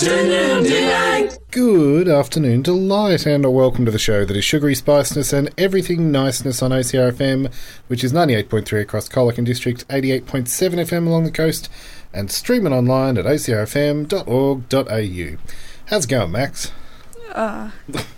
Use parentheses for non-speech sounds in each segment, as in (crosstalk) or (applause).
Afternoon delight. Good afternoon, delight, and a welcome to the show that is sugary spiceness and everything niceness on OCRFM, which is 98.3 across Colac District, 88.7 FM along the coast, and streaming online at ocrfm.org.au. How's it going, Max? Uh,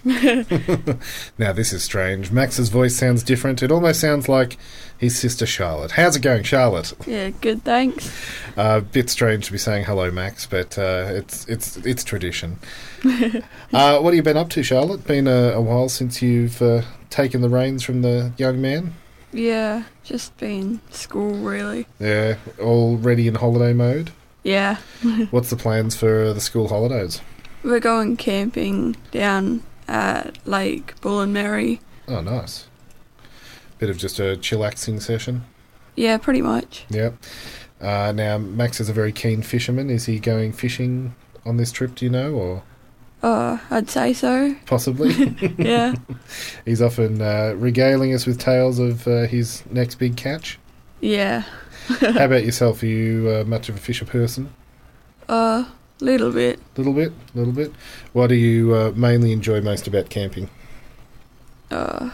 (laughs) Now, this is strange. Max's voice sounds different. It almost sounds like his sister Charlotte. How's it going, Charlotte? yeah, good, thanks. A bit strange to be saying hello, Max, but uh, it's it's it's tradition. (laughs) uh, what have you been up to, Charlotte? Been a, a while since you've uh, taken the reins from the young man. Yeah, just been school, really. Yeah, all ready in holiday mode. Yeah, (laughs) What's the plans for the school holidays? We're going camping down at Lake Bullen Merri. Oh, nice. Bit of just a chillaxing session. Yeah, pretty much. Yep. Uh, now, Max is a very keen fisherman. Is he going fishing on this trip? Do you know, or Uh, I'd say so. possibly? (laughs) Yeah. (laughs) He's often uh, regaling us with tales of uh, his next big catch. yeah. How (laughs) about yourself? Are you uh, much of a fisher person? Uh, little bit. little bit, little bit. What do you uh, mainly enjoy most about camping? Uh,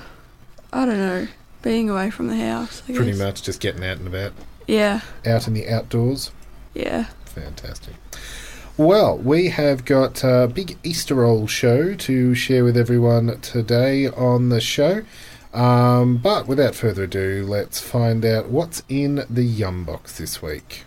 I don't know. Being away from the house. I Pretty guess. much just getting out and about, Yeah. out in the outdoors. Yeah. Fantastic. Well, we have got a big Easter roll show to share with everyone today on the show. Um, but without further ado, let's find out what's in the Yum Box this week.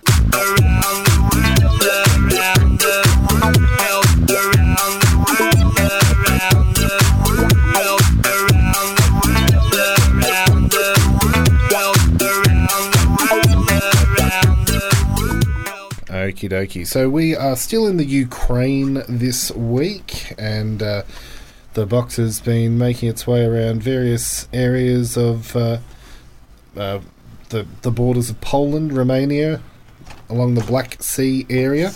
Okie dokie. So we are still in the Ukraine this week, and uh, the box has been making its way around various areas of uh, uh, the the borders of Poland, Romania, along the Black Sea area.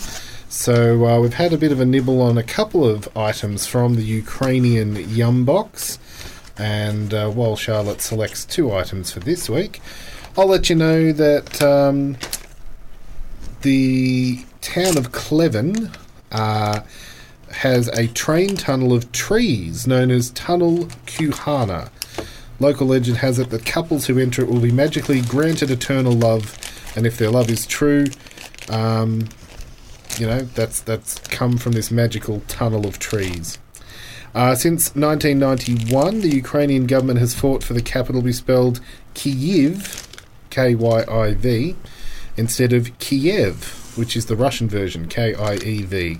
So uh, we've had a bit of a nibble on a couple of items from the Ukrainian Yum box, and uh, while Charlotte selects two items for this week, I'll let you know that. Um, the town of Klevan uh, has a train tunnel of trees known as Tunnel Kuhana. Local legend has it that couples who enter it will be magically granted eternal love, and if their love is true, um, you know that's that's come from this magical tunnel of trees. Uh, since 1991, the Ukrainian government has fought for the capital be spelled Kyiv, K Y I V, instead of Kiev, which is the Russian version, K I E V.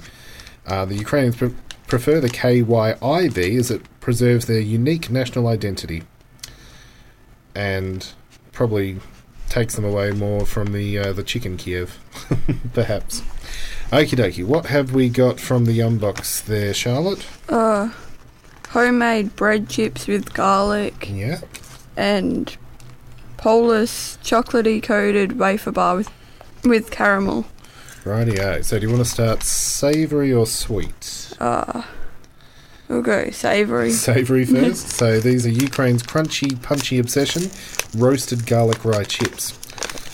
Uh, the Ukrainians pre- prefer the K Y I V as it preserves their unique national identity and probably takes them away more from the uh, the chicken Kiev, (laughs) perhaps. Okie dokie, what have we got from the unbox there, Charlotte? Uh, homemade bread chips with garlic Yeah. and Polish chocolatey coated wafer bar with with caramel. Rightio. So do you want to start savoury or sweet? Uh, we'll go savoury. Savoury (laughs) first. so these are Ukraine's crunchy, punchy obsession, roasted garlic rye chips.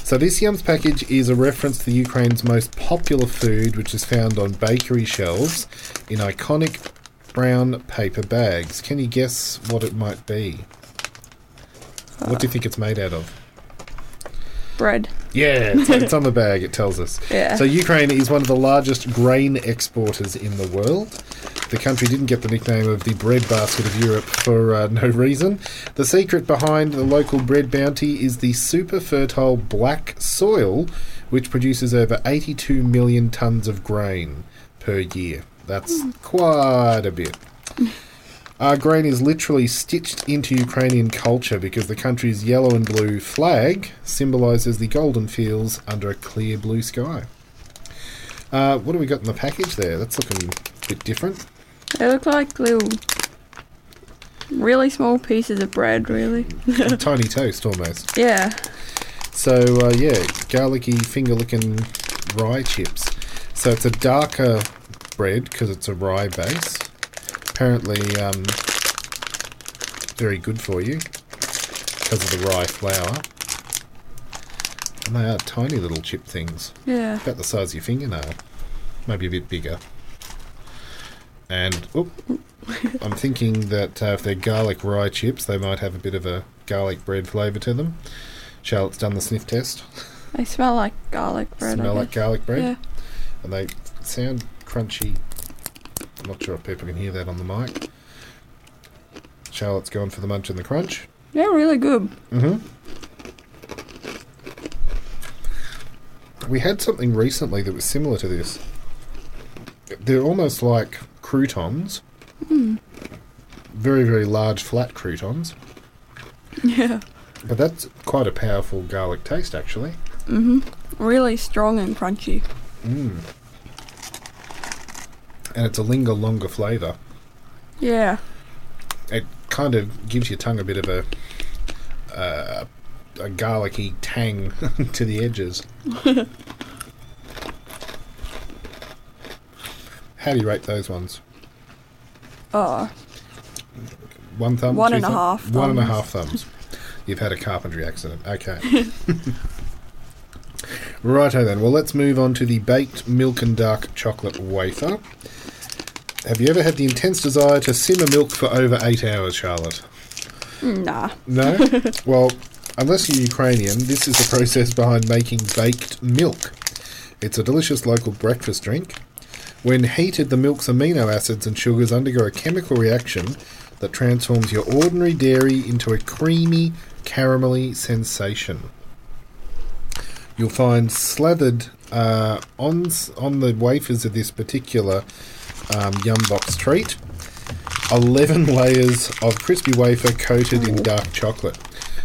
So this Yums package is a reference to Ukraine's most popular food, which is found on bakery shelves in iconic brown paper bags. Can you guess what it might be? What do you think it's made out of? Bread. Yeah, it's, it's on the bag, it tells us. Yeah. So, Ukraine is one of the largest grain exporters in the world. The country didn't get the nickname of the breadbasket of Europe for uh, (laughs) no reason. The secret behind the local bread bounty is the super fertile black soil, which produces over 82 million tons of grain per year. That's quite a bit. Our grain is literally stitched into Ukrainian culture because the country's yellow and blue flag symbolises the golden fields under a clear blue sky. Uh, what do we got in the package there? That's looking a bit different. They look like little, really small pieces of bread, really. (laughs) Tiny toast almost. yeah. So uh, yeah, garlicky finger licking rye chips. So it's a darker bread because it's a rye base. Apparently, um, very good for you because of the rye flour. And they are tiny little chip things, Yeah. about the size of your fingernail, maybe a bit bigger. And oop, (laughs) I'm thinking that uh, if they're garlic rye chips, they might have a bit of a garlic bread flavour to them. Charlotte's done the sniff test. They smell like garlic bread. I Smell like garlic bread, Yeah. and they sound crunchy. I'm not sure if people can hear that on the mic. Charlotte's going for the munch and the crunch. Yeah, really good. Mm-hmm. We had something recently that was similar to this. They're almost like croutons. Very, very large, flat croutons. Yeah. But that's quite a powerful garlic taste, actually. Mhm. Really strong and crunchy. And it's a linger longer flavour. Yeah. it kind of gives your tongue a bit of a uh, a garlicky tang (laughs) to the edges. (laughs) How do you rate those ones? Oh, One thumb, One and a half one and a half thumbs. You've had a carpentry accident. Okay. (laughs) Righto then. Well, let's move on to the baked milk and dark chocolate wafer. Have you ever had the intense desire to simmer milk for over eight hours, Charlotte? Hmm, nah. No? (laughs) well, unless you're Ukrainian, this is the process behind making baked milk. It's a delicious local breakfast drink. When heated, the milk's amino acids and sugars undergo a chemical reaction that transforms your ordinary dairy into a creamy, caramelly sensation. You'll find slathered uh, on on the wafers of this particular um, Yum Box treat 11 (laughs) layers of crispy wafer coated in dark chocolate.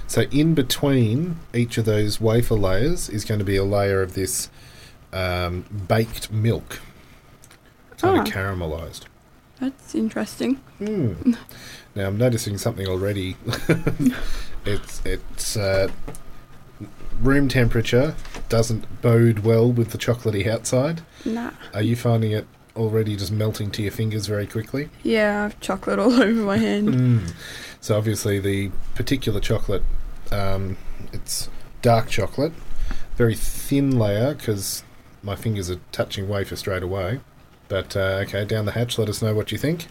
So, in between each of those wafer layers is going to be a layer of this um, baked milk. Kind Ah. of caramelized. That's interesting. (laughs) Now, I'm noticing something already. (laughs) it's it's uh, room temperature doesn't bode well with the chocolatey outside. Nah. Are you finding it already just melting to your fingers very quickly? Yeah, I have chocolate all (laughs) over my hand. Mm. So obviously the particular chocolate, um, it's dark chocolate, very thin layer because my fingers are touching wafer straight away. But uh, okay, down the hatch. Let us know what you think.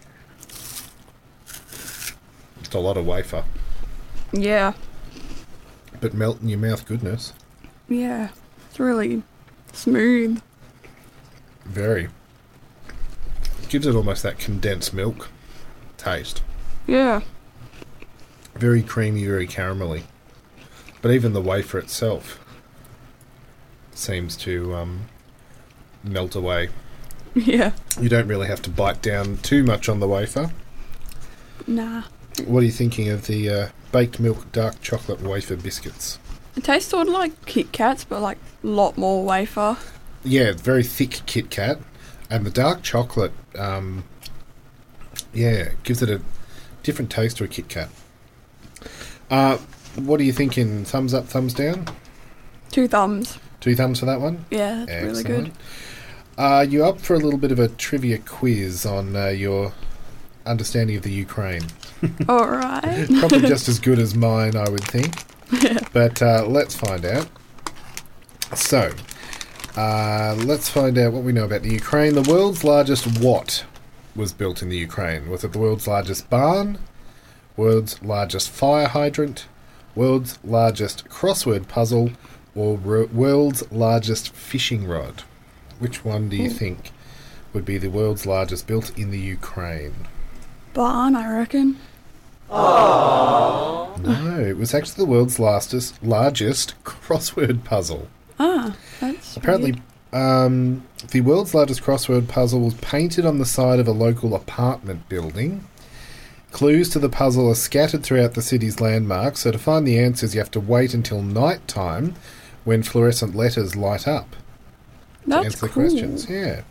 It's a lot of wafer, Yeah. But melt in your mouth. Goodness, Yeah. It's really smooth. very. Gives it almost that condensed milk taste. Yeah. Very creamy, very caramelly. But even the wafer itself seems to um, melt away. (laughs) Yeah. You don't really have to bite down too much on the wafer. Nah. What are you thinking of the uh, baked milk dark chocolate wafer biscuits? It tastes sort of like Kit Kats, but like a lot more wafer. Yeah, very thick Kit Kat, and the dark chocolate, um, yeah, gives it a different taste to a Kit Kat. Uh, what are you thinking? Thumbs up, thumbs down? Two thumbs. Two thumbs for that one. Yeah, that's really good. Are you up for a little bit of a trivia quiz on uh, your understanding of the Ukraine? (laughs) All right. Probably (laughs) just as good as mine, I would think. But uh, let's find out. So, uh, let's find out what we know about the Ukraine. The world's largest what was built in the Ukraine? Was it the world's largest barn? World's largest fire hydrant? World's largest crossword puzzle? Or ro- world's largest fishing rod? Which one do you think would be the world's largest built in the Ukraine? Barn, I reckon. Oh No, it was actually the world's largest, largest crossword puzzle. Ah, that's Apparently, um, the world's largest crossword puzzle was painted on the side of a local apartment building. Clues to the puzzle are scattered throughout the city's landmarks, so to find the answers, you have to wait until night time when fluorescent letters light up That's to that's answer the questions. Yeah.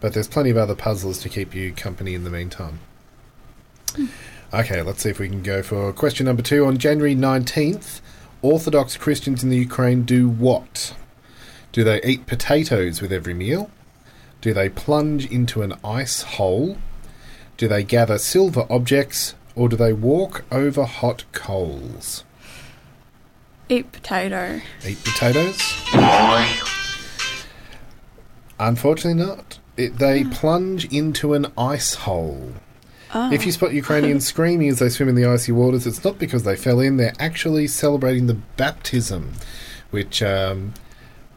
But there's plenty of other puzzles to keep you company in the meantime. Okay, let's see if we can go for question number two. On January 19th, Orthodox Christians in the Ukraine do what? Do they eat potatoes with every meal? Do they plunge into an ice hole? Do they gather silver objects? Or do they walk over hot coals? Eat potato. Eat potatoes? Unfortunately, not. It, they plunge into an ice hole. If you spot Ukrainians (laughs) screaming as they swim in the icy waters, it's not because they fell in, they're actually celebrating the baptism, which um,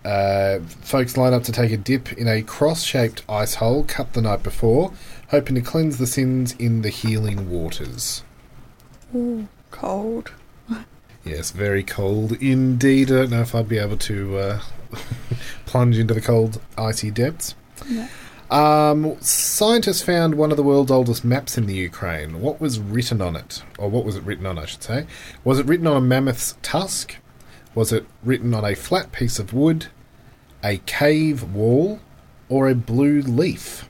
uh, folks line up to take a dip in a cross shaped ice hole cut the night before, hoping to cleanse the sins in the healing waters. Ooh, cold. (laughs) Yes, very cold indeed. I don't know if I'd be able to uh, (laughs) plunge into the cold, icy depths. No. Um, scientists found one of the world's oldest maps in the Ukraine. What was written on it? Or what was it written on, I should say? Was it written on a mammoth's tusk? Was it written on a flat piece of wood, a cave wall, or a blue leaf?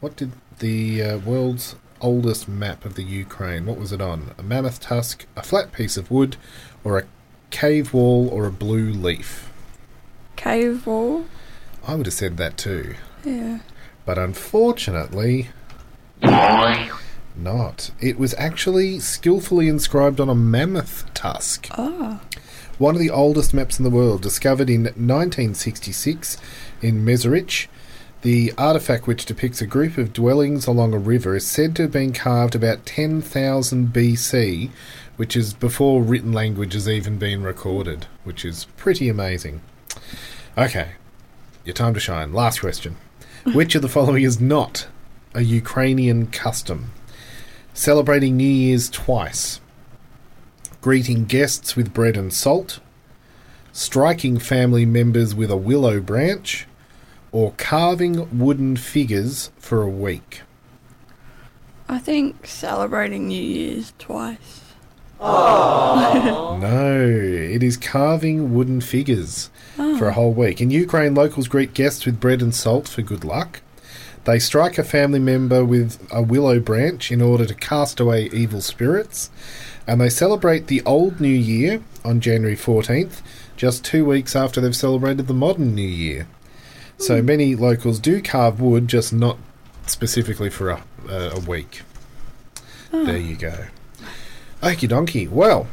What did the uh, world's oldest map of the Ukraine, what was it on? A mammoth tusk, a flat piece of wood, or a cave wall, or a blue leaf? Cave wall. I would have said that too. Yeah. But unfortunately, not. It was actually skillfully inscribed on a mammoth tusk. Ah. One of the oldest maps in the world, discovered in 1966 in Mezhyrich. The artifact, which depicts a group of dwellings along a river, is said to have been carved about 10,000 BC, which is before written language has even been recorded, which is pretty amazing. Okay, your time to shine. Last question. (laughs) Which of the following is not a Ukrainian custom? Celebrating New Year's twice, greeting guests with bread and salt, striking family members with a willow branch, or carving wooden figures for a week. I think celebrating New Year's twice. (laughs) No, it is carving wooden figures for a whole week. In Ukraine, locals greet guests with bread and salt for good luck. They strike a family member with a willow branch in order to cast away evil spirits. And they celebrate the Old New Year on January 14th, just two weeks after they've celebrated the modern New Year. So hmm. many locals do carve wood, just not specifically for a, a, a week. There ah. you go. Okie donkey. Well,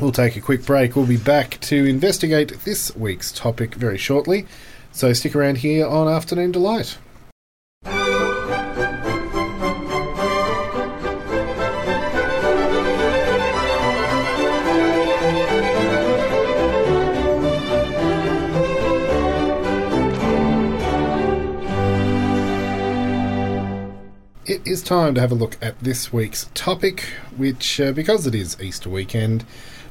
we'll take a quick break. We'll be back to investigate this week's topic very shortly. So stick around here on Afternoon Delight. It is time to have a look at this week's topic, which, uh, because it is Easter weekend,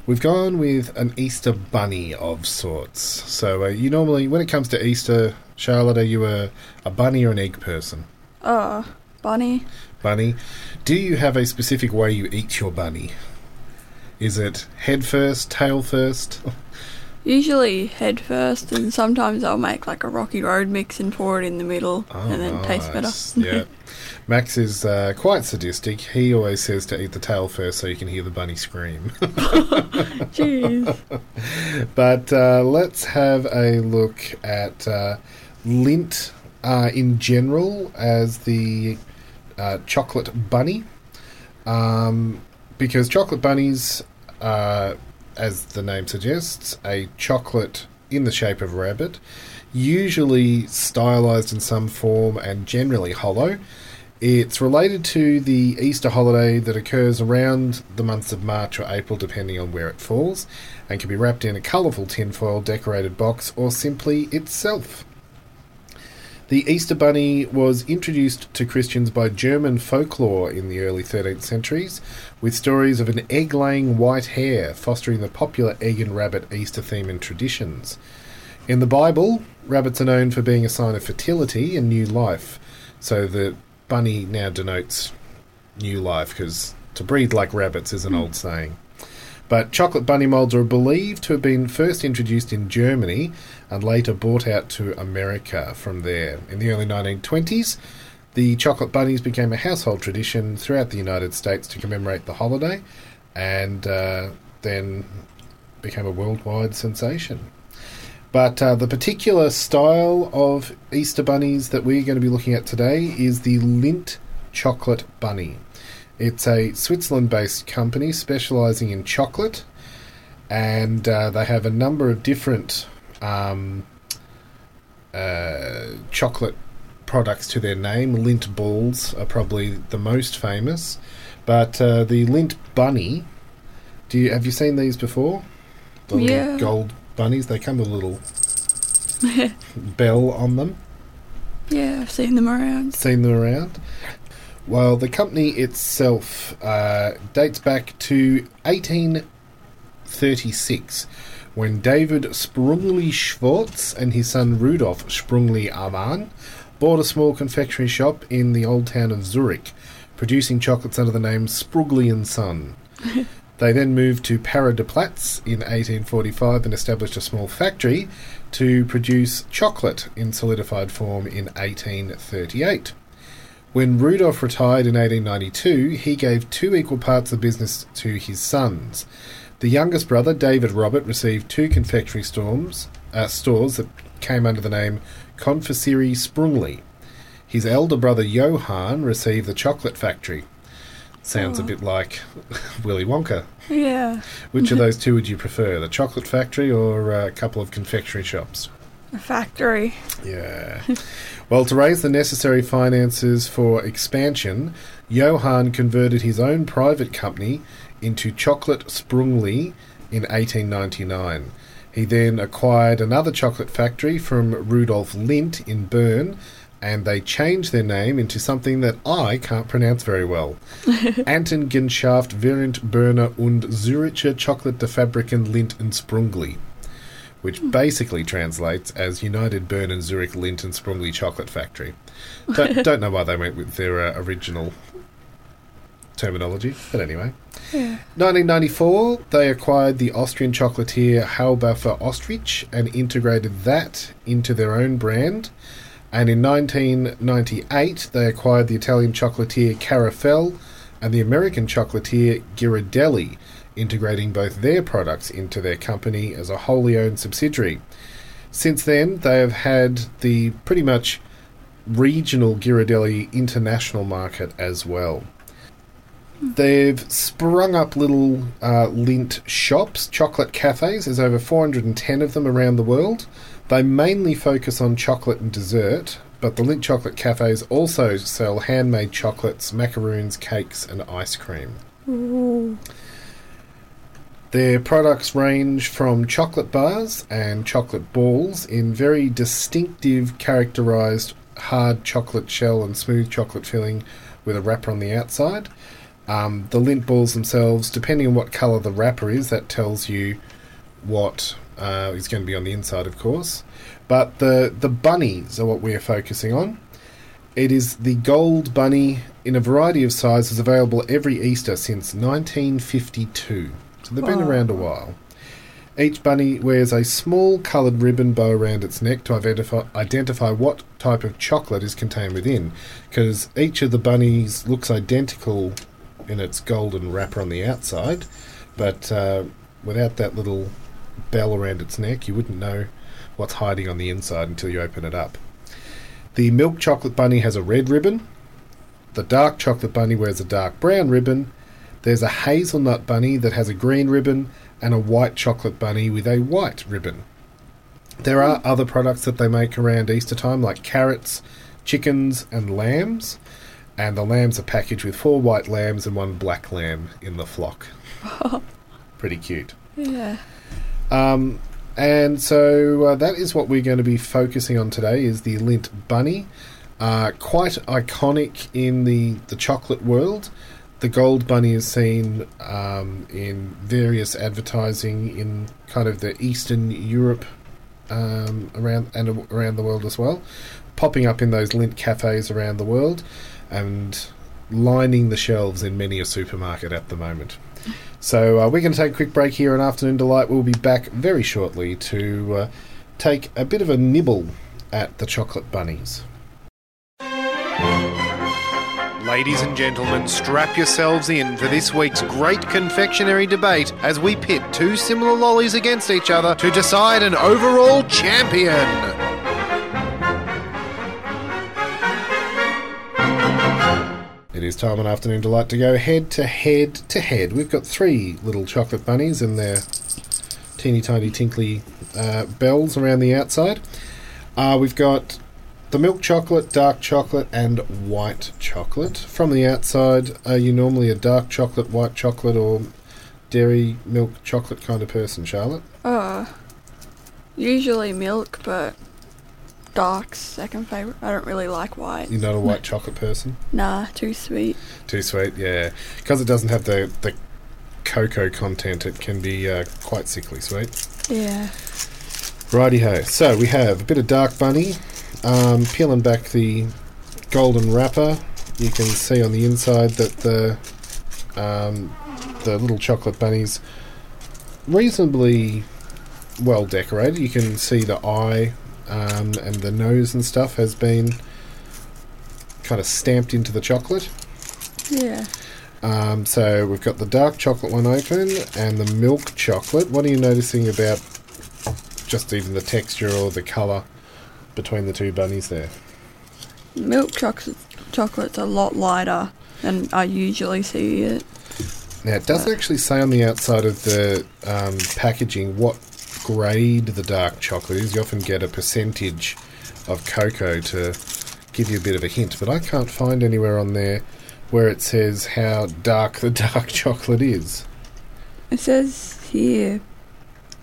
we've gone with an Easter bunny of sorts. So, uh, you normally, when it comes to Easter, Charlotte, are you a, a bunny or an egg person? Oh, bunny. Bunny. Do you have a specific way you eat your bunny? Is it head first, tail first? (laughs) Usually head first, and sometimes I'll make like a Rocky Road mix and pour it in the middle, and then it tastes better. yeah. (laughs) Max is uh, quite sadistic. He always says to eat the tail first so you can hear the bunny scream. (laughs) Jeez. (laughs) But uh, let's have a look at uh, Lindt uh, in general as the uh, chocolate bunny. Um, because chocolate bunnies, uh, as the name suggests, a chocolate in the shape of a rabbit, usually stylized in some form and generally hollow. It's related to the Easter holiday that occurs around the months of March or April, depending on where it falls, and can be wrapped in a colourful tinfoil decorated box or simply itself. The Easter Bunny was introduced to Christians by German folklore in the early 13th centuries, with stories of an egg laying white hare fostering the popular egg and rabbit Easter theme and traditions. In the Bible, rabbits are known for being a sign of fertility and new life. So the bunny now denotes new life because to breed like rabbits is an old saying. But chocolate bunny molds are believed to have been first introduced in Germany and later brought out to America from there. In the early 1920s, the chocolate bunnies became a household tradition throughout the United States to commemorate the holiday and uh, then became a worldwide sensation. But uh, the particular style of Easter bunnies that we're going to be looking at today is the Lindt Chocolate Bunny. It's a Switzerland based company specializing in chocolate, and uh, they have a number of different um, uh, chocolate products to their name. Lindt balls are probably the most famous, but uh, the Lindt bunny. Do you have you seen these before? The little Yeah. gold bunnies. They come with a little (laughs) bell on them. Yeah, I've seen them around. Seen them around. Well, the company itself uh, dates back to 1836 when David Sprungli Schwartz and his son Rudolf Sprungli Amann bought a small confectionery shop in the old town of Zurich, producing chocolates under the name Sprungli and Son. (laughs) They then moved to Paradeplatz in 1845 and established a small factory to produce chocolate in solidified form in 1838. When Rudolph retired in 1892, he gave two equal parts of business to his sons. The youngest brother, David Robert, received two confectionery storms, uh, stores that came under the name Confiserie Sprungli. His elder brother, Johann, received the chocolate factory. Sounds a bit like (laughs) Willy Wonka. Yeah, Which of (laughs) those two would you prefer, the chocolate factory or a couple of confectionery shops? A factory. Yeah. well, to raise the necessary finances for expansion, Johann converted his own private company into Chocolate Sprungli in 1899. He then acquired another chocolate factory from Rudolf Lindt in Bern, and they changed their name into something that I can't pronounce very well. (laughs) Antengenschaft Während Berner und Züricher Chocolate Fabriken Lindt und Sprungli which basically translates as United Bern and Zurich Lindt and Sprungli Chocolate Factory. Don't, (laughs) don't know why they went with their uh, original terminology, but anyway. Yeah. 1994, they acquired the Austrian chocolatier Haubafer Ostrich and integrated that into their own brand. And in 1998, they acquired the Italian chocolatier Carafel and the American chocolatier Ghirardelli, integrating both their products into their company as a wholly owned subsidiary. Since then, they have had the pretty much regional Ghirardelli international market as well. They've sprung up little uh, Lindt shops, chocolate cafes. There's over 410 of them around the world. They mainly focus on chocolate and dessert, but the Lindt chocolate cafes also sell handmade chocolates, macaroons, cakes, and ice cream. Ooh. Their products range from chocolate bars and chocolate balls in very distinctive, characterized hard chocolate shell and smooth chocolate filling with a wrapper on the outside. Um, the Lindt balls themselves, depending on what colour the wrapper is, that tells you what uh, is going to be on the inside, of course. But the the bunnies are what we are focusing on. It is the gold bunny in a variety of sizes, available every Easter since 1952. So they've been around a while. Each bunny wears a small coloured ribbon bow around its neck to identify, identify what type of chocolate is contained within, because each of the bunnies looks identical in its golden wrapper on the outside, but uh, without that little bell around its neck, you wouldn't know what's hiding on the inside until you open it up. The milk chocolate bunny has a red ribbon. The dark chocolate bunny wears a dark brown ribbon. There's a hazelnut bunny that has a green ribbon, and a white chocolate bunny with a white ribbon. There are other products that they make around Easter time, like carrots, chickens, and lambs. And the lambs are packaged with four white lambs and one black lamb in the flock. (laughs) Pretty cute. Yeah. Um, and so uh, that is what we're going to be focusing on today is the Lindt Bunny. Uh, quite iconic in the, the chocolate world. The gold bunny is seen um, in various advertising in kind of the Eastern Europe um, around and around the world as well, popping up in those Lindt cafes around the world, and lining the shelves in many a supermarket at the moment. So uh, we're going to take a quick break here on Afternoon Delight. We'll be back very shortly to uh, take a bit of a nibble at the chocolate bunnies. Ladies and gentlemen, strap yourselves in for this week's great confectionery debate as we pit two similar lollies against each other to decide an overall champion. It is time on Afternoon Delight to go head to head to head. We've got three little chocolate bunnies and their teeny tiny tinkly uh, bells around the outside. Uh, we've got the milk chocolate, dark chocolate, and white chocolate. From the outside, are you normally a dark chocolate, white chocolate, or dairy milk chocolate kind of person, Charlotte? Uh, usually milk, but dark's second favourite. I don't really like white. You're not a white (laughs) chocolate person? Nah, too sweet. Too sweet, yeah. Because it doesn't have the, the cocoa content, it can be uh, quite sickly sweet. Yeah. Righty ho. So we have a bit of dark bunny. Um, peeling back the golden wrapper, you can see on the inside that the um, the little chocolate bunnies reasonably well decorated. You can see the eye um, and the nose and stuff has been kind of stamped into the chocolate. Yeah. Um, so we've got the dark chocolate one open and the milk chocolate. What are you noticing about just even the texture or the colour between the two bunnies there? Milk chocolate chocolate's a lot lighter than I usually see it. Now it does actually say on the outside of the um, packaging what grade the dark chocolate is. You often get a percentage of cocoa to give you a bit of a hint, but I can't find anywhere on there where it says how dark the (laughs) dark chocolate is. It says here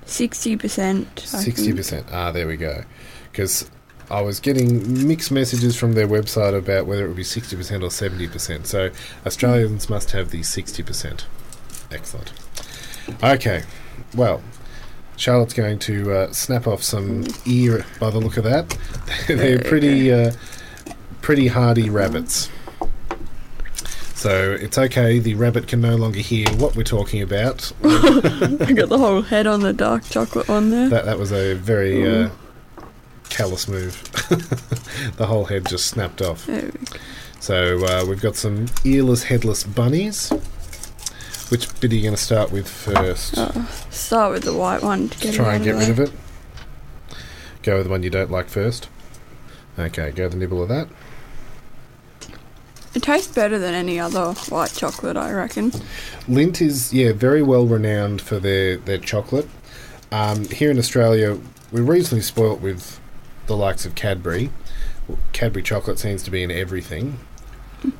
sixty percent. Sixty percent. Ah, there we go. Because I was getting mixed messages from their website about whether it would be sixty percent or seventy percent. So Australians must have the sixty percent. Excellent. Okay. Well, Charlotte's going to uh, snap off some ear by the look of that. (laughs) They're pretty, uh, pretty hardy rabbits. So it's okay. The rabbit can no longer hear what we're talking about. (laughs) I got the whole head on the dark chocolate one there. That that was a very uh, callous move. (laughs) the whole head just snapped off. So uh, we've got some earless, headless bunnies. Which bit are you going to start with first? Start with the white one to get Try it and get rid of it. Go with the one you don't like first. Okay, go the nibble of that. It tastes better than any other white chocolate, I reckon. Lindt is yeah very well renowned for their their chocolate. Um, here in Australia, we're reasonably spoilt with the likes of Cadbury. Cadbury chocolate seems to be in everything,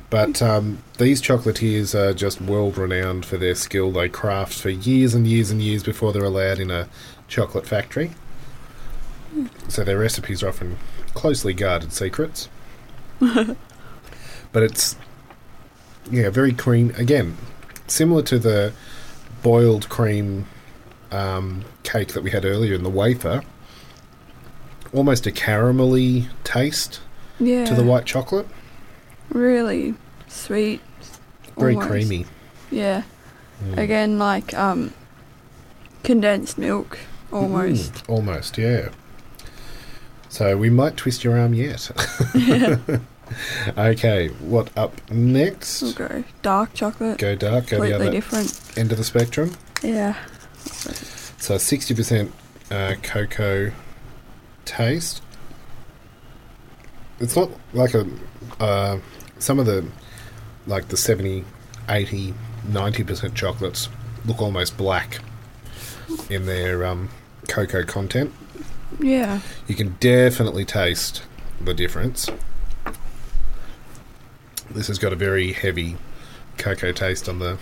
but um, these chocolatiers are just world renowned for their skill. They craft for years and years and years before they're allowed in a chocolate factory. So their recipes are often closely guarded secrets. (laughs) but it's yeah, very cream. Again, similar to the boiled cream um, cake that we had earlier in the wafer. Almost a caramelly taste Yeah. to the white chocolate. Really sweet. Very almost. creamy. Yeah. Mm. Again, like um, condensed milk, almost. Mm, almost, yeah. So we might twist your arm yet. (laughs) okay, what up next? We'll go dark chocolate. Go dark, go the completely other different. end of the spectrum. Yeah. So 60% uh, cocoa taste. It's not like a. Uh, some of the. Like the 70, 80, 90% chocolates look almost black in their um, cocoa content. Yeah. You can definitely taste the difference. This has got a very heavy cocoa taste on the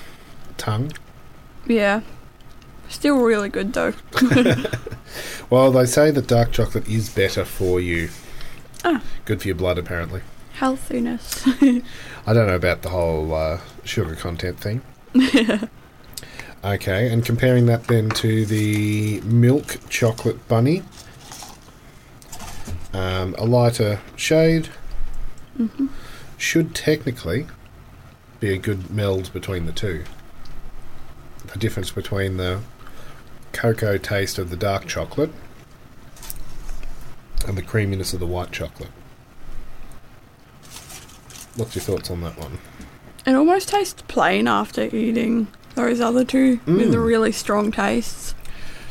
tongue. Yeah. Still really good though. (laughs) (laughs) Well, they say that dark chocolate is better for you. Ah. Good for your blood, apparently. Healthiness. (laughs) I don't know about the whole uh, sugar content thing. okay, and comparing that then to the milk chocolate bunny. Um, a lighter shade should technically be a good meld between the two. The difference between the cocoa taste of the dark chocolate and the creaminess of the white chocolate. What's your thoughts on that one? It almost tastes plain after eating those other two with the really strong tastes.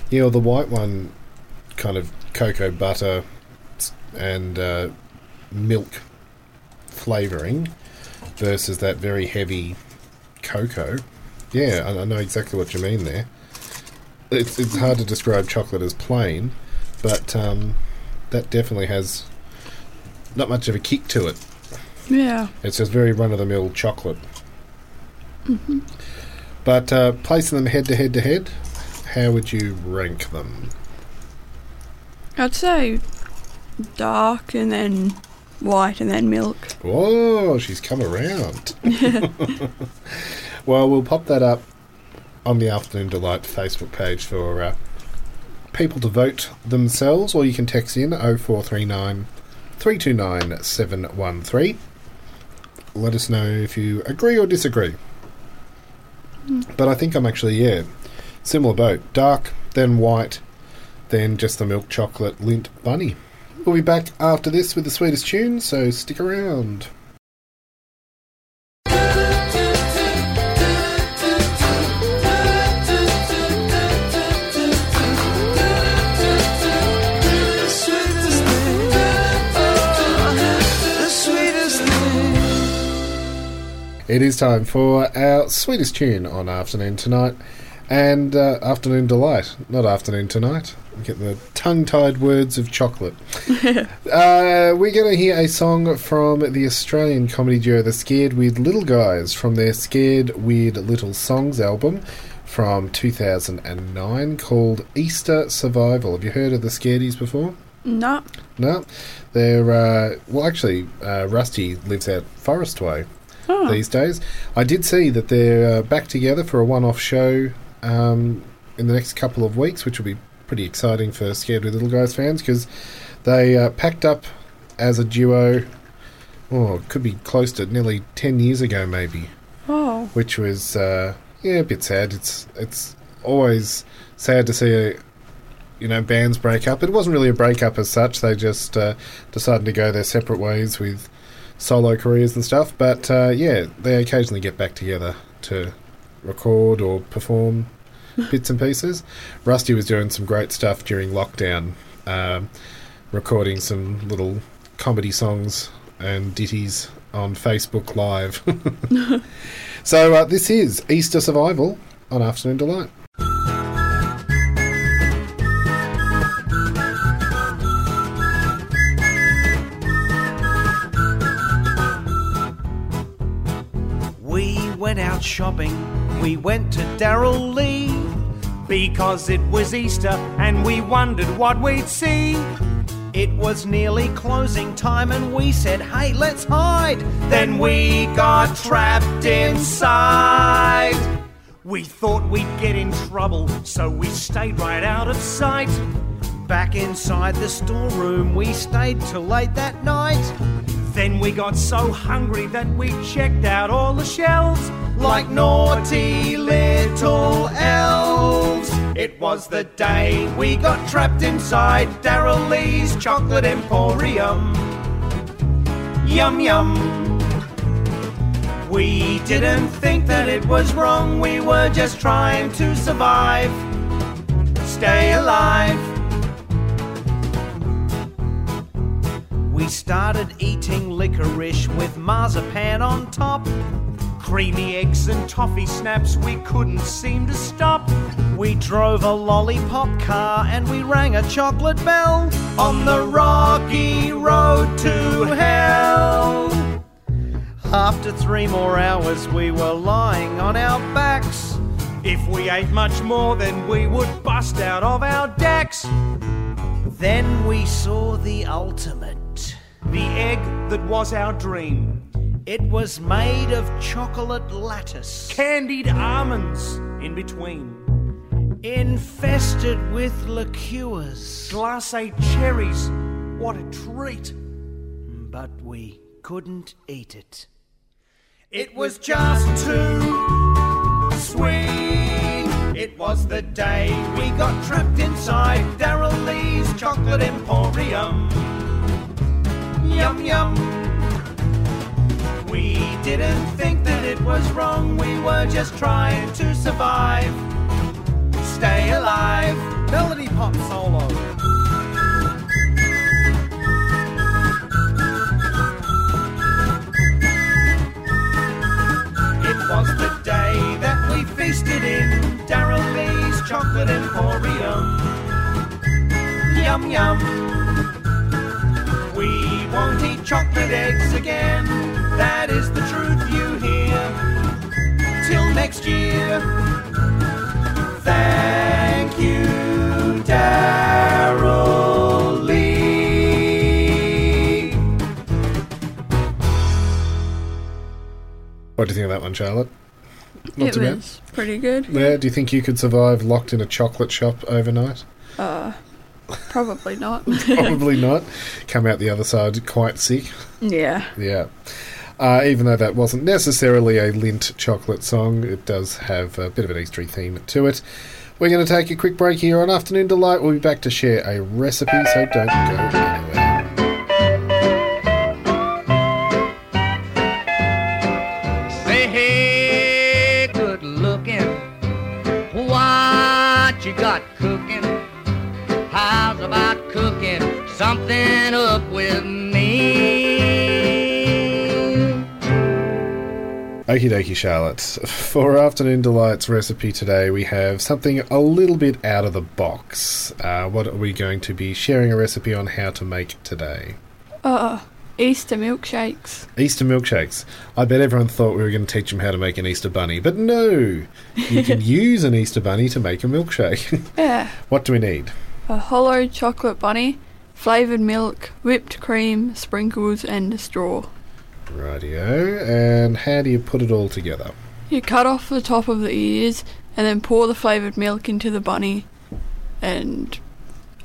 Yeah, well, the white one, kind of cocoa butter and uh, milk flavouring versus that very heavy cocoa. Yeah, I, I know exactly what you mean there. It's, it's hard to describe chocolate as plain, but um, that definitely has not much of a kick to it. Yeah. It's just very run of the mill chocolate. But uh, placing them head to head to head, how would you rank them? I'd say dark and then white and then milk. Oh, she's come around. (laughs) well, we'll pop that up on the Afternoon Delight Facebook page for uh, people to vote themselves, or you can text in 0439 329 713. Let us know if you agree or disagree. But I think I'm actually, yeah, similar boat. Dark, then white, then just the milk chocolate Lindt bunny. We'll be back after this with the sweetest tune, so stick around. It is time for our sweetest tune on Afternoon Tonight and uh, Afternoon Delight, not Afternoon Tonight. I'm the tongue tied words of chocolate. (laughs) uh, we're going to hear a song from the Australian comedy duo The Scared Weird Little Guys from their Scared Weird Little Songs album from 2009 called Easter Survival. Have you heard of the Scaredies before? No. No, they're uh, well. Actually, uh, Rusty lives out Forrest Way Oh. these days. I did see that they're uh, back together for a one-off show um, in the next couple of weeks, which will be pretty exciting for Scared Weird Little Guys fans because they uh, packed up as a duo. Oh, it could be close to nearly ten years ago, maybe Oh. which was uh, yeah a bit sad. It's it's always sad to see a, you know bands break up. It wasn't really a breakup as such. They just uh, decided to go their separate ways with solo careers and stuff. But uh, yeah, they occasionally get back together to record or perform (laughs) bits and pieces. Rusty was doing some great stuff during lockdown, um, recording some little comedy songs and ditties on Facebook Live. (laughs) (laughs) So uh, this is Easter Survival on Afternoon Delight. Shopping, we went to Darrell Lea because it was Easter and we wondered what we'd see. It was nearly closing time and we said, hey, let's hide. Then we got trapped inside. We thought we'd get in trouble, so we stayed right out of sight. Back inside the storeroom, we stayed till late that night. Then we got so hungry that we checked out all the shelves like naughty little elves. It was the day we got trapped inside Darrell Lea's chocolate emporium. Yum yum. We didn't think that it was wrong, we were just trying to survive. Stay alive. We started eating licorice with marzipan on top. Creamy eggs and toffee snaps, we couldn't seem to stop. We drove a lollipop car and we rang a chocolate bell on the rocky road to hell. After three more hours, we were lying on our backs. If we ate much more, then we would bust out of our decks. Then we saw the ultimate. The egg that was our dream. It was made of chocolate lattice. Candied almonds in between. Infested with liqueurs. Glacé cherries What a treat! But we couldn't eat it. It was just too sweet. It was the day we got trapped inside Darrell Lea's chocolate emporium. Yum yum. We didn't think that it was wrong, we were just trying to survive. Stay alive. Melody pop solo. It was the day that we feasted in Darrell Lea's chocolate emporium. Yum yum. We won't eat chocolate eggs again. That is the truth you hear. Till next year. Thank you, Darrell Lea. What do you think of that one, Charlotte? Not it too bad. was pretty good. Yeah, do you think you could survive locked in a chocolate shop overnight? Uh, Probably not. (laughs) (laughs) Probably not. Come out the other side quite sick. yeah. Yeah. Uh, even though that wasn't necessarily a Lindt chocolate song, it does have a bit of an Eastery theme to it. We're going to take a quick break here on Afternoon Delight. We'll be back to share a recipe, so don't go anywhere. Okie dokie, Charlotte. For Afternoon Delight's recipe today, we have something a little bit out of the box. Uh, what are we going to be sharing a recipe on how to make today? Uh, Easter milkshakes. Easter milkshakes. I bet everyone thought we were going to teach them how to make an Easter bunny, but no! You can (laughs) use an Easter bunny to make a milkshake. (laughs) Yeah. what do we need? A hollow chocolate bunny, flavoured milk, whipped cream, sprinkles, and a straw. Rightio. And how do you put it all together? You cut off the top of the ears and then pour the flavoured milk into the bunny and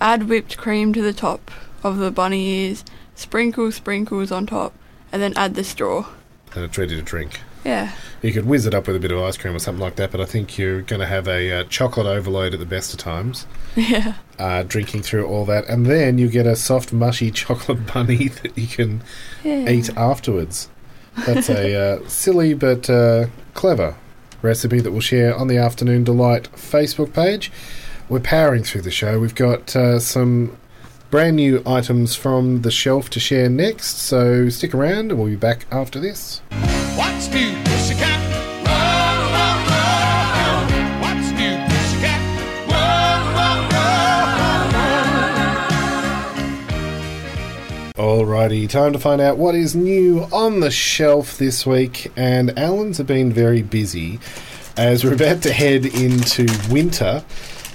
add whipped cream to the top of the bunny ears, sprinkle sprinkles on top, and then add the straw. And it's ready to drink. Yeah. You could whiz it up with a bit of ice cream or something like that, but I think you're going to have a uh, chocolate overload at the best of times. (laughs) Yeah. uh, drinking through all that, and then you get a soft, mushy (laughs) chocolate bunny (laughs) that you can Yeah. eat afterwards. That's a uh, silly but uh, clever recipe that we'll share on the Afternoon Delight Facebook page. We're powering through the show. We've got uh, some brand new items from the shelf to share next, so stick around and we'll be back after this. What's new, pussycat? Whoa, whoa, whoa. What's new, pussycat? Whoa, whoa, whoa. Alrighty, time to find out what is new on the shelf this week. And Allen's have been very busy as we're about to head into winter.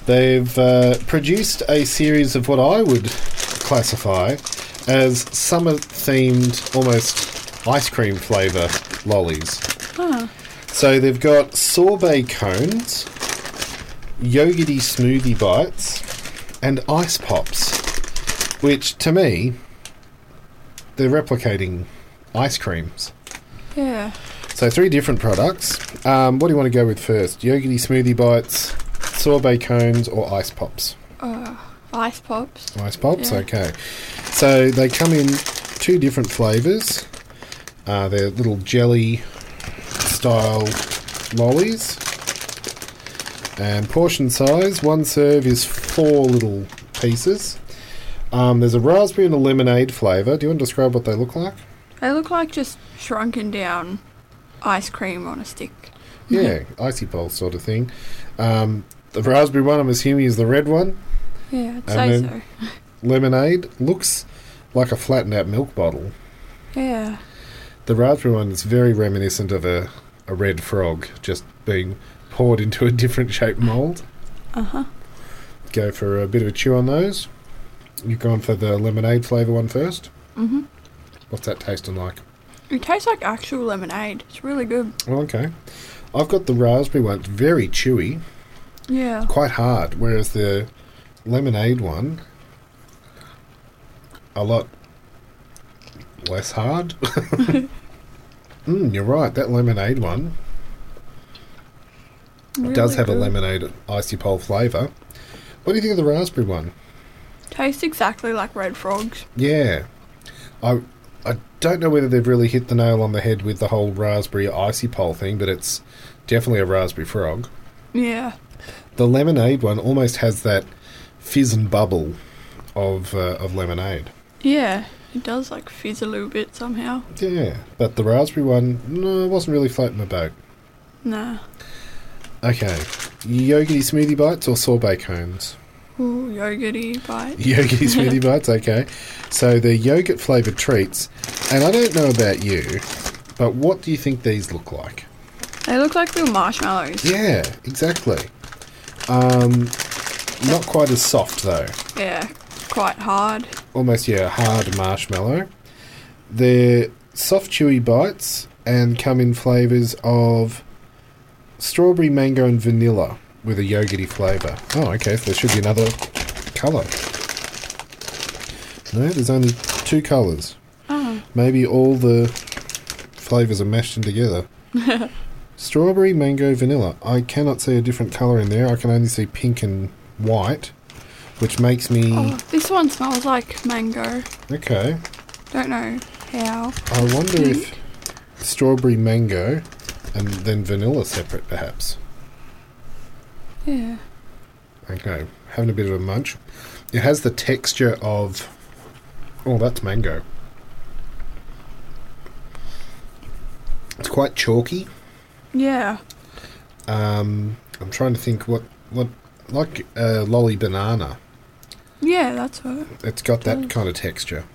They've uh, produced a series of what I would classify as summer themed, almost ice cream flavour lollies. So they've got sorbet cones, yogurty smoothie bites, and ice pops, which to me they're replicating ice creams. Yeah. So three different products. Um, what do you want to go with first? Yogurty smoothie bites, sorbet cones, or ice pops? Ice pops. Ice pops, Yeah. okay. So they come in two different flavours. Uh, they're little jelly style lollies. And portion size, one serve is four little pieces. Um, there's a raspberry and a lemonade flavour. Do you want to describe what they look like? They look like just shrunken down ice cream on a stick. Yeah, (laughs) icy pulse sort of thing. Um, the raspberry one, I'm assuming, is the red one. Yeah, I'd And say so. (laughs) Lemonade looks like a flattened out milk bottle. Yeah. The raspberry one is very reminiscent of a, a red frog just being poured into a different shaped mould. Uh huh. Go for a bit of a chew on those. You've gone for the lemonade flavour one first. Mhm. What's that tasting like? It tastes like actual lemonade. It's really good. Well, okay. I've got the raspberry one. It's very chewy, Yeah. quite hard, whereas the lemonade one, a lot less hard. (laughs) mm, you're right. That lemonade one does Really have a lemonade icy pole flavour. What do you think of the raspberry one? Tastes exactly like red frogs. Yeah, I I don't know whether they've really hit the nail on the head with the whole raspberry icy pole thing, but it's definitely a raspberry frog. Yeah. The lemonade one almost has that fizz and bubble of uh, of lemonade. Yeah. It does like fizz a little bit somehow. Yeah, but the raspberry one, no, it wasn't really floating my boat. Nah. Okay, yogurty smoothie bites or sorbet cones? Ooh, yogurty bite. (laughs) Yogurty smoothie (laughs) bites, okay. So they're yogurt flavoured treats, and I don't know about you, but what do you think these look like? They look like little marshmallows. Yeah, exactly. Um, not quite as soft though. Yeah. Quite hard. Almost yeah, hard marshmallow. They're soft, chewy bites and come in flavours of strawberry, mango, and vanilla with a yogurty flavour. Oh, okay. So there should be another colour. No, there's only two colours. Oh. Maybe all the flavours are mashed in together. (laughs) Strawberry, mango, vanilla. I cannot see a different colour in there. I can only see pink and white, which makes me Oh, this one smells like mango. okay. Don't know how. I wonder if strawberry, mango, and then vanilla separate, perhaps. Yeah. Okay, having a bit of a munch. It has the texture of. Oh, that's mango. It's quite chalky. Yeah. Um, I'm trying to think what what like a lolly banana. Yeah, that's what. It's got that mm. kind of texture.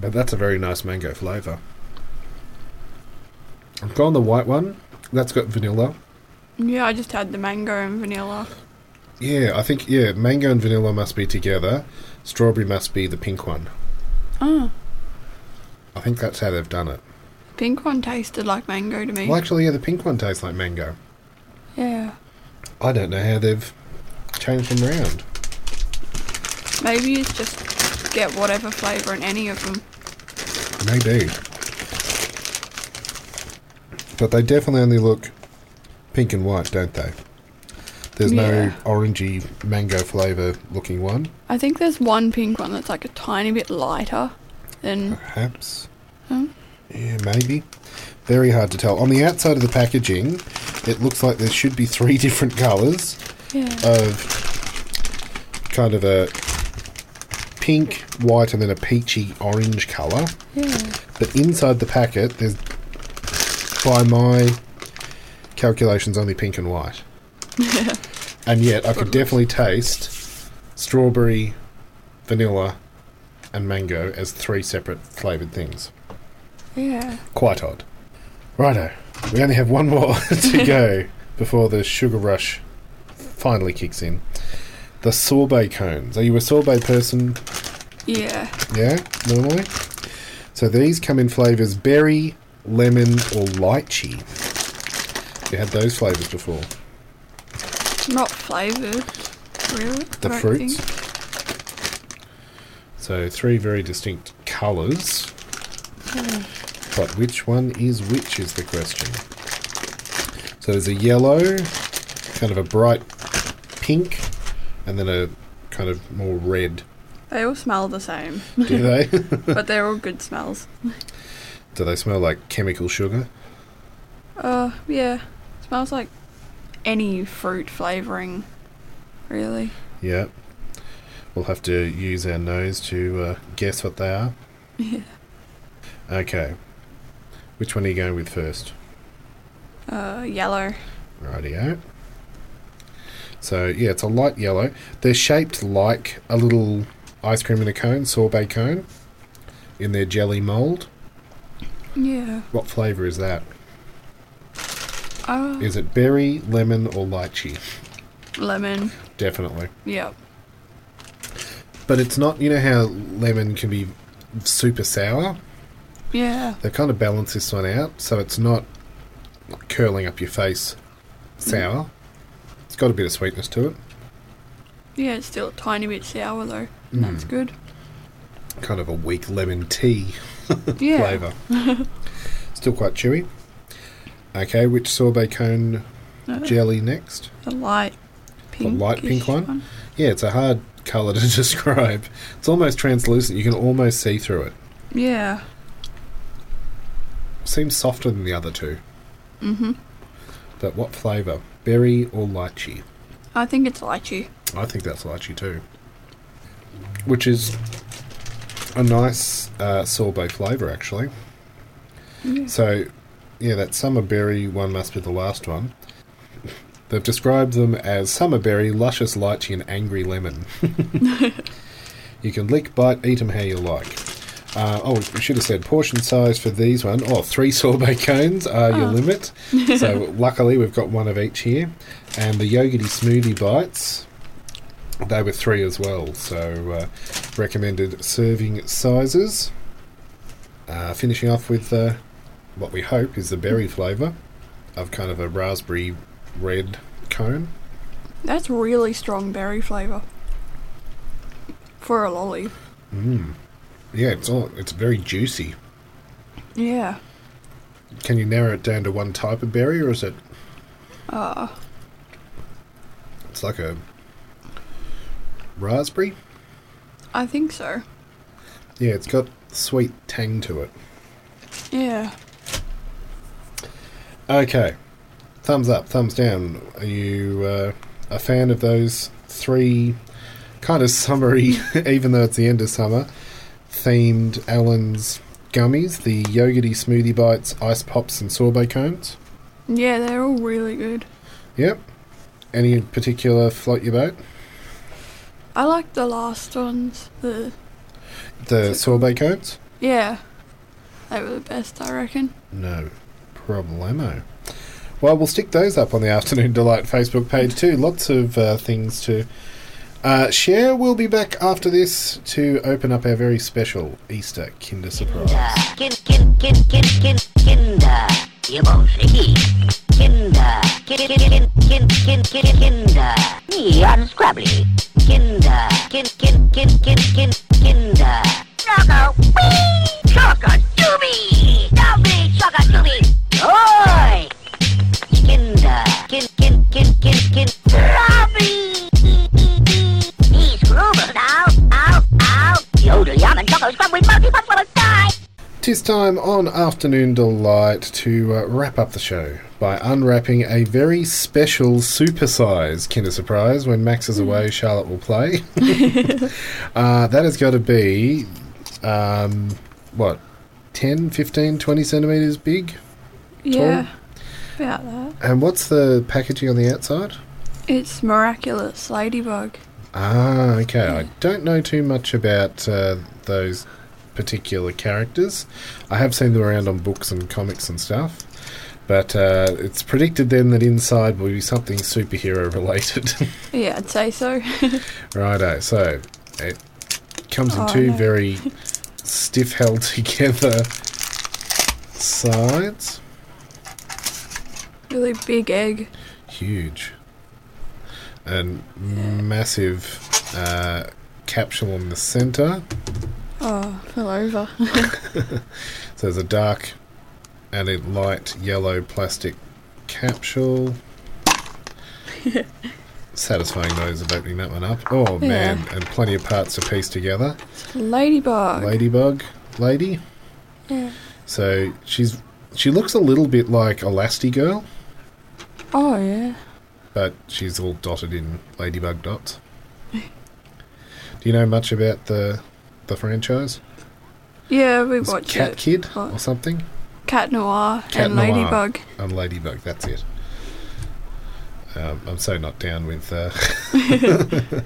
But that's a very nice mango flavour. I've gone the white one. That's got vanilla. Yeah, I just had the mango and vanilla. Yeah, I think yeah, mango and vanilla must be together. Strawberry must be the pink one. Oh, I think that's how they've done it. pink one tasted like mango to me. Well, actually, yeah, the pink one tastes like mango. Yeah. I don't know how they've changed them round. Maybe it's just get whatever flavour in any of them. Maybe. But they definitely only look pink and white, don't they? There's no Yeah. orangey mango flavour looking one, I think there's one pink one that's like a tiny bit lighter than. perhaps. Hmm? Yeah, maybe. Very hard to tell. On the outside of the packaging, it looks like there should be three (laughs) different colours Yeah. of kind of a pink, white, and then a peachy orange colour. yeah. But inside the packet, there's, by my calculations, only pink and white. (laughs) and yet, I could definitely taste strawberry, vanilla, and mango as three separate flavoured things. Yeah. Quite odd. Righto, we only have one more (laughs) to (laughs) go before the sugar rush finally kicks in. The sorbet cones. Are you a sorbet person? Yeah. Yeah, normally. So these come in flavours berry, lemon, or lychee. You had those flavours before. Not flavoured. Really? The fruits. think. So three very distinct colours. Hmm. But which one is which is the question. So there's a yellow, kind of a bright pink, and then a kind of more red. They all smell the same, Do they? (laughs) (laughs) but they're all good smells. Do they smell like chemical sugar? Uh, yeah. Smells like any fruit flavouring, really. Yeah. We'll have to use our nose to uh, guess what they are. Yeah. Okay. Which one are you going with first? Uh, yellow. Rightio. So, yeah, it's a light yellow. They're shaped like a little ice cream in a cone, sorbet cone, in their jelly mould. Yeah. What flavour is that? Uh, Is it berry, lemon, or lychee? lemon. Definitely. Yep. But it's not, you know how lemon can be super sour? Yeah. They've kind of balance this one out, so it's not curling up your face sour. It's got a bit of sweetness to it. Yeah, it's still a tiny bit sour though. and That's good. kind of a weak lemon tea (laughs) flavour. (laughs) Still quite chewy. Okay, which sorbet cone jelly next? The light pink. light pink one? Yeah, it's a hard colour to (laughs) describe. It's almost translucent. You can almost see through it. Yeah. Seems softer than the other two. Mhm. But what flavour? Berry or lychee? I think it's lychee. I think that's lychee too. Which is a nice uh, sorbet flavour, actually. So, yeah, that summer berry one must be the last one. They've described them as summer berry, luscious lychee, and angry lemon. (laughs) (laughs) you can lick, bite, eat them how you like. Uh, oh, we should have said portion size for these one. Oh, three (laughs) sorbet cones are your limit. so (laughs) luckily we've got one of each here. And the yogurty smoothie bites, they were three as well. So uh, recommended serving sizes. Uh, finishing off with uh, what we hope is the berry flavour of kind of a raspberry red cone. That's really strong berry flavour. For a lolly. Yeah, it's all it's very juicy. Yeah. Can you narrow it down to one type of berry, or is it? Uh, It's like a raspberry. I think so. Yeah, it's got sweet tang to it. Yeah. Okay, thumbs up, thumbs down. Are you uh, a fan of those three kind of summery, (laughs) even though it's the end of summer, themed Allen's gummies? The yogurty smoothie bites, ice pops, and sorbet cones. Yeah, they're all really good. Yep. Any in particular float your boat? I like the last ones. The The sorbet cones? yeah, they were the best, I reckon. No problemo. Well, we'll stick those up on the Afternoon Delight Facebook page too. Lots of uh, things to uh, share. We'll be back after this to open up our very special Easter Kinder Surprise. Kin, kin, kin, kin, kin, Kinder. Bolschewiki. Kinder. Kin, kin, kin, kin, kin, kin, Kinder. Me. Kinder. Kin, kin, kin, kin, kin, Kinder. Whee! Choco doobie. Doobie. Oi! Kinder. Kin, kin, kin, kin, kin. Robbie. Yodel, yum, and Choco scrub with multi die. Tis time on Afternoon Delight to uh, wrap up the show by unwrapping a very special supersize Kinder Surprise. When Max is away, Charlotte will play. (laughs) (laughs) uh, that has got to be, um, what, 10, 15, 20 centimetres big? Yeah, about that. And what's the packaging on the outside? It's miraculous ladybug. Ah, okay. I don't know too much about uh, those particular characters. I have seen them around on books and comics and stuff. But uh, it's predicted then that inside will be something superhero related. (laughs) Yeah, I'd say so. (laughs) Righto. So it comes in Oh, two no. very stiff held (laughs) together sides. really big egg. Huge. And massive uh, capsule in the centre. Oh, fell over. (laughs) So there's a dark and a light yellow plastic capsule. (laughs) Satisfying noise of opening that one up. Oh man, and plenty of parts to piece together. ladybug. Ladybug lady. Yeah. So she's she looks a little bit like Elastigirl, Oh yeah. But she's all dotted in ladybug dots. Do you know much about the the franchise? Yeah, we watched Cat it. Kid Oh. or something? Cat Noir Cat and Noir. Ladybug. And Ladybug, that's it. Um, I'm so not down with uh, (laughs)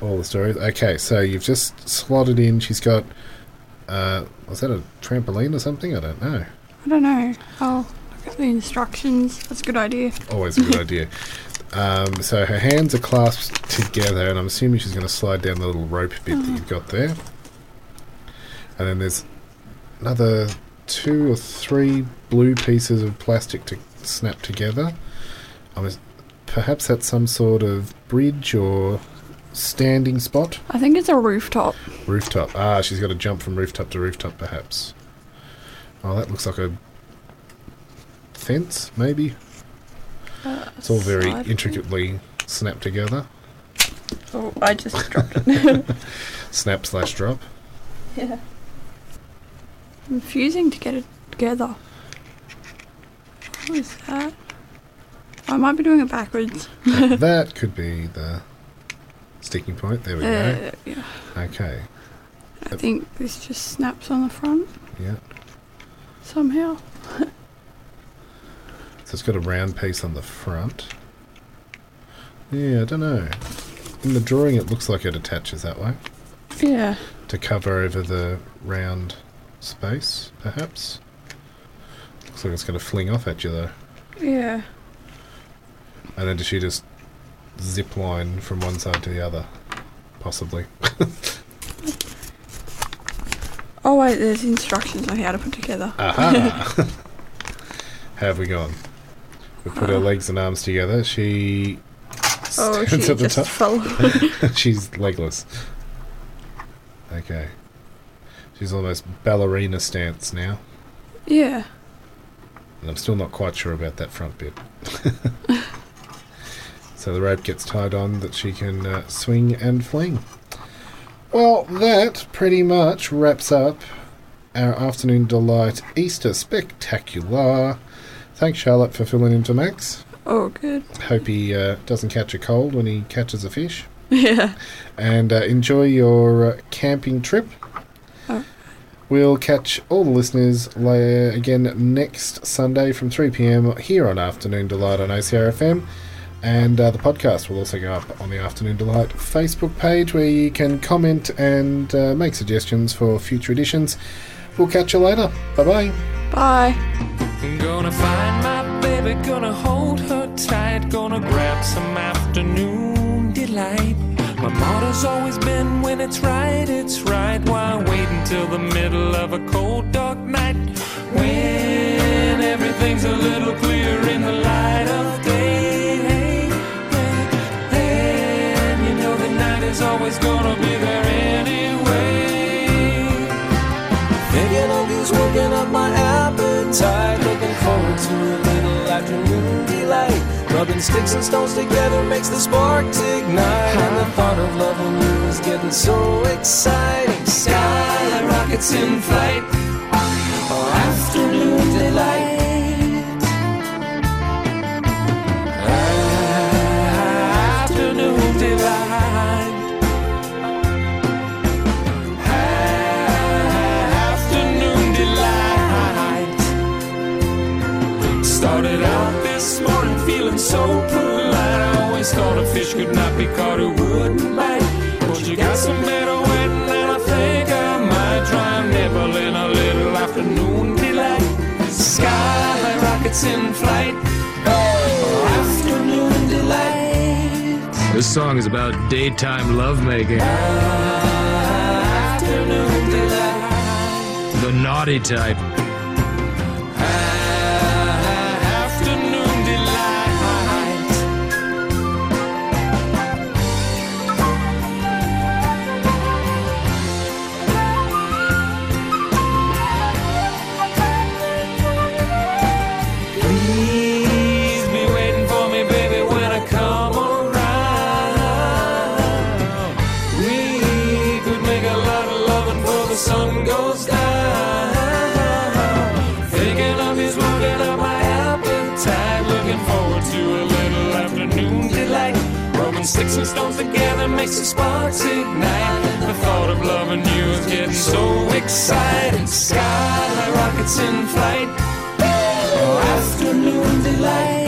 all the stories. Okay, so you've just slotted in. She's got. Uh, was that a trampoline or something? I don't know. I don't know. Oh, look at the instructions. That's a good idea. Always a good (laughs) idea. Um, so her hands are clasped together, and I'm assuming she's going to slide down the little rope bit that you've got there. And then there's another two or three blue pieces of plastic to snap together. I was, perhaps that's some sort of bridge or standing spot? I think it's a rooftop. Rooftop. Ah, she's got to jump from rooftop to rooftop, perhaps. Oh, that looks like a fence, maybe. It's all very intricately snapped together. Oh, I just (laughs) dropped it. Snap slash drop. yeah. Confusing to get it together. What is that? I might be doing it backwards. that (laughs) could be the sticking point. There we Uh, yeah. go. Okay. I think this just snaps on the front Yeah. somehow. (laughs) It's got a round piece on the front. Yeah, I don't know. In the drawing, it looks like it attaches that way Yeah. to cover over the round space, perhaps. Looks like it's going to fling off at you though. Yeah. And then does she just zip line from one side to the other? Possibly. Oh wait, there's instructions on how to put together. Aha! (laughs) How have we gone? We put her legs and arms together. She oh, stands she at the just top. fell. (laughs) She's legless. Okay. She's almost ballerina stance now. yeah. And I'm still not quite sure about that front bit. (laughs) so the rope gets tied on that she can uh, swing and fling. Well, that pretty much wraps up our Afternoon Delight Easter Spectacular. Thanks, Charlotte, for filling in for Max. Oh, good. Hope he uh, doesn't catch a cold when he catches a fish. (laughs) Yeah. and uh, enjoy your uh, camping trip. Oh. We'll catch all the listeners again next Sunday from 3 pm here on Afternoon Delight on OCRFM. And uh, the podcast will also go up on the Afternoon Delight Facebook page where you can comment and uh, make suggestions for future editions. We'll catch you later. Bye bye. Bye. Gonna find my baby, gonna hold her tight, gonna grab some afternoon delight. My motto's always been when it's right, it's right. Why wait until the middle of a cold, dark night? When everything's a little clearer in the light of day. Hey, hey, and you know the night is always gonna be there anyway. Thinking of you's up my appetite. Looking forward to a little afternoon delight. Rubbing sticks and stones together makes the sparks ignite. And the thought of loving you is getting so exciting. Sky rockets in flight. Oh, afternoon delight. So polite. I always thought a fish could not be caught who wouldn't bite. But you got some better wetting, and I think I might try nibble in a little afternoon delight. Sky rockets in flight. Oh, afternoon delight. This song is about daytime lovemaking. Afternoon delight. The naughty type. Sticks and stones together makes the sparks ignite. The thought of loving you is getting so exciting. Skyrockets in flight, oh, afternoon delight.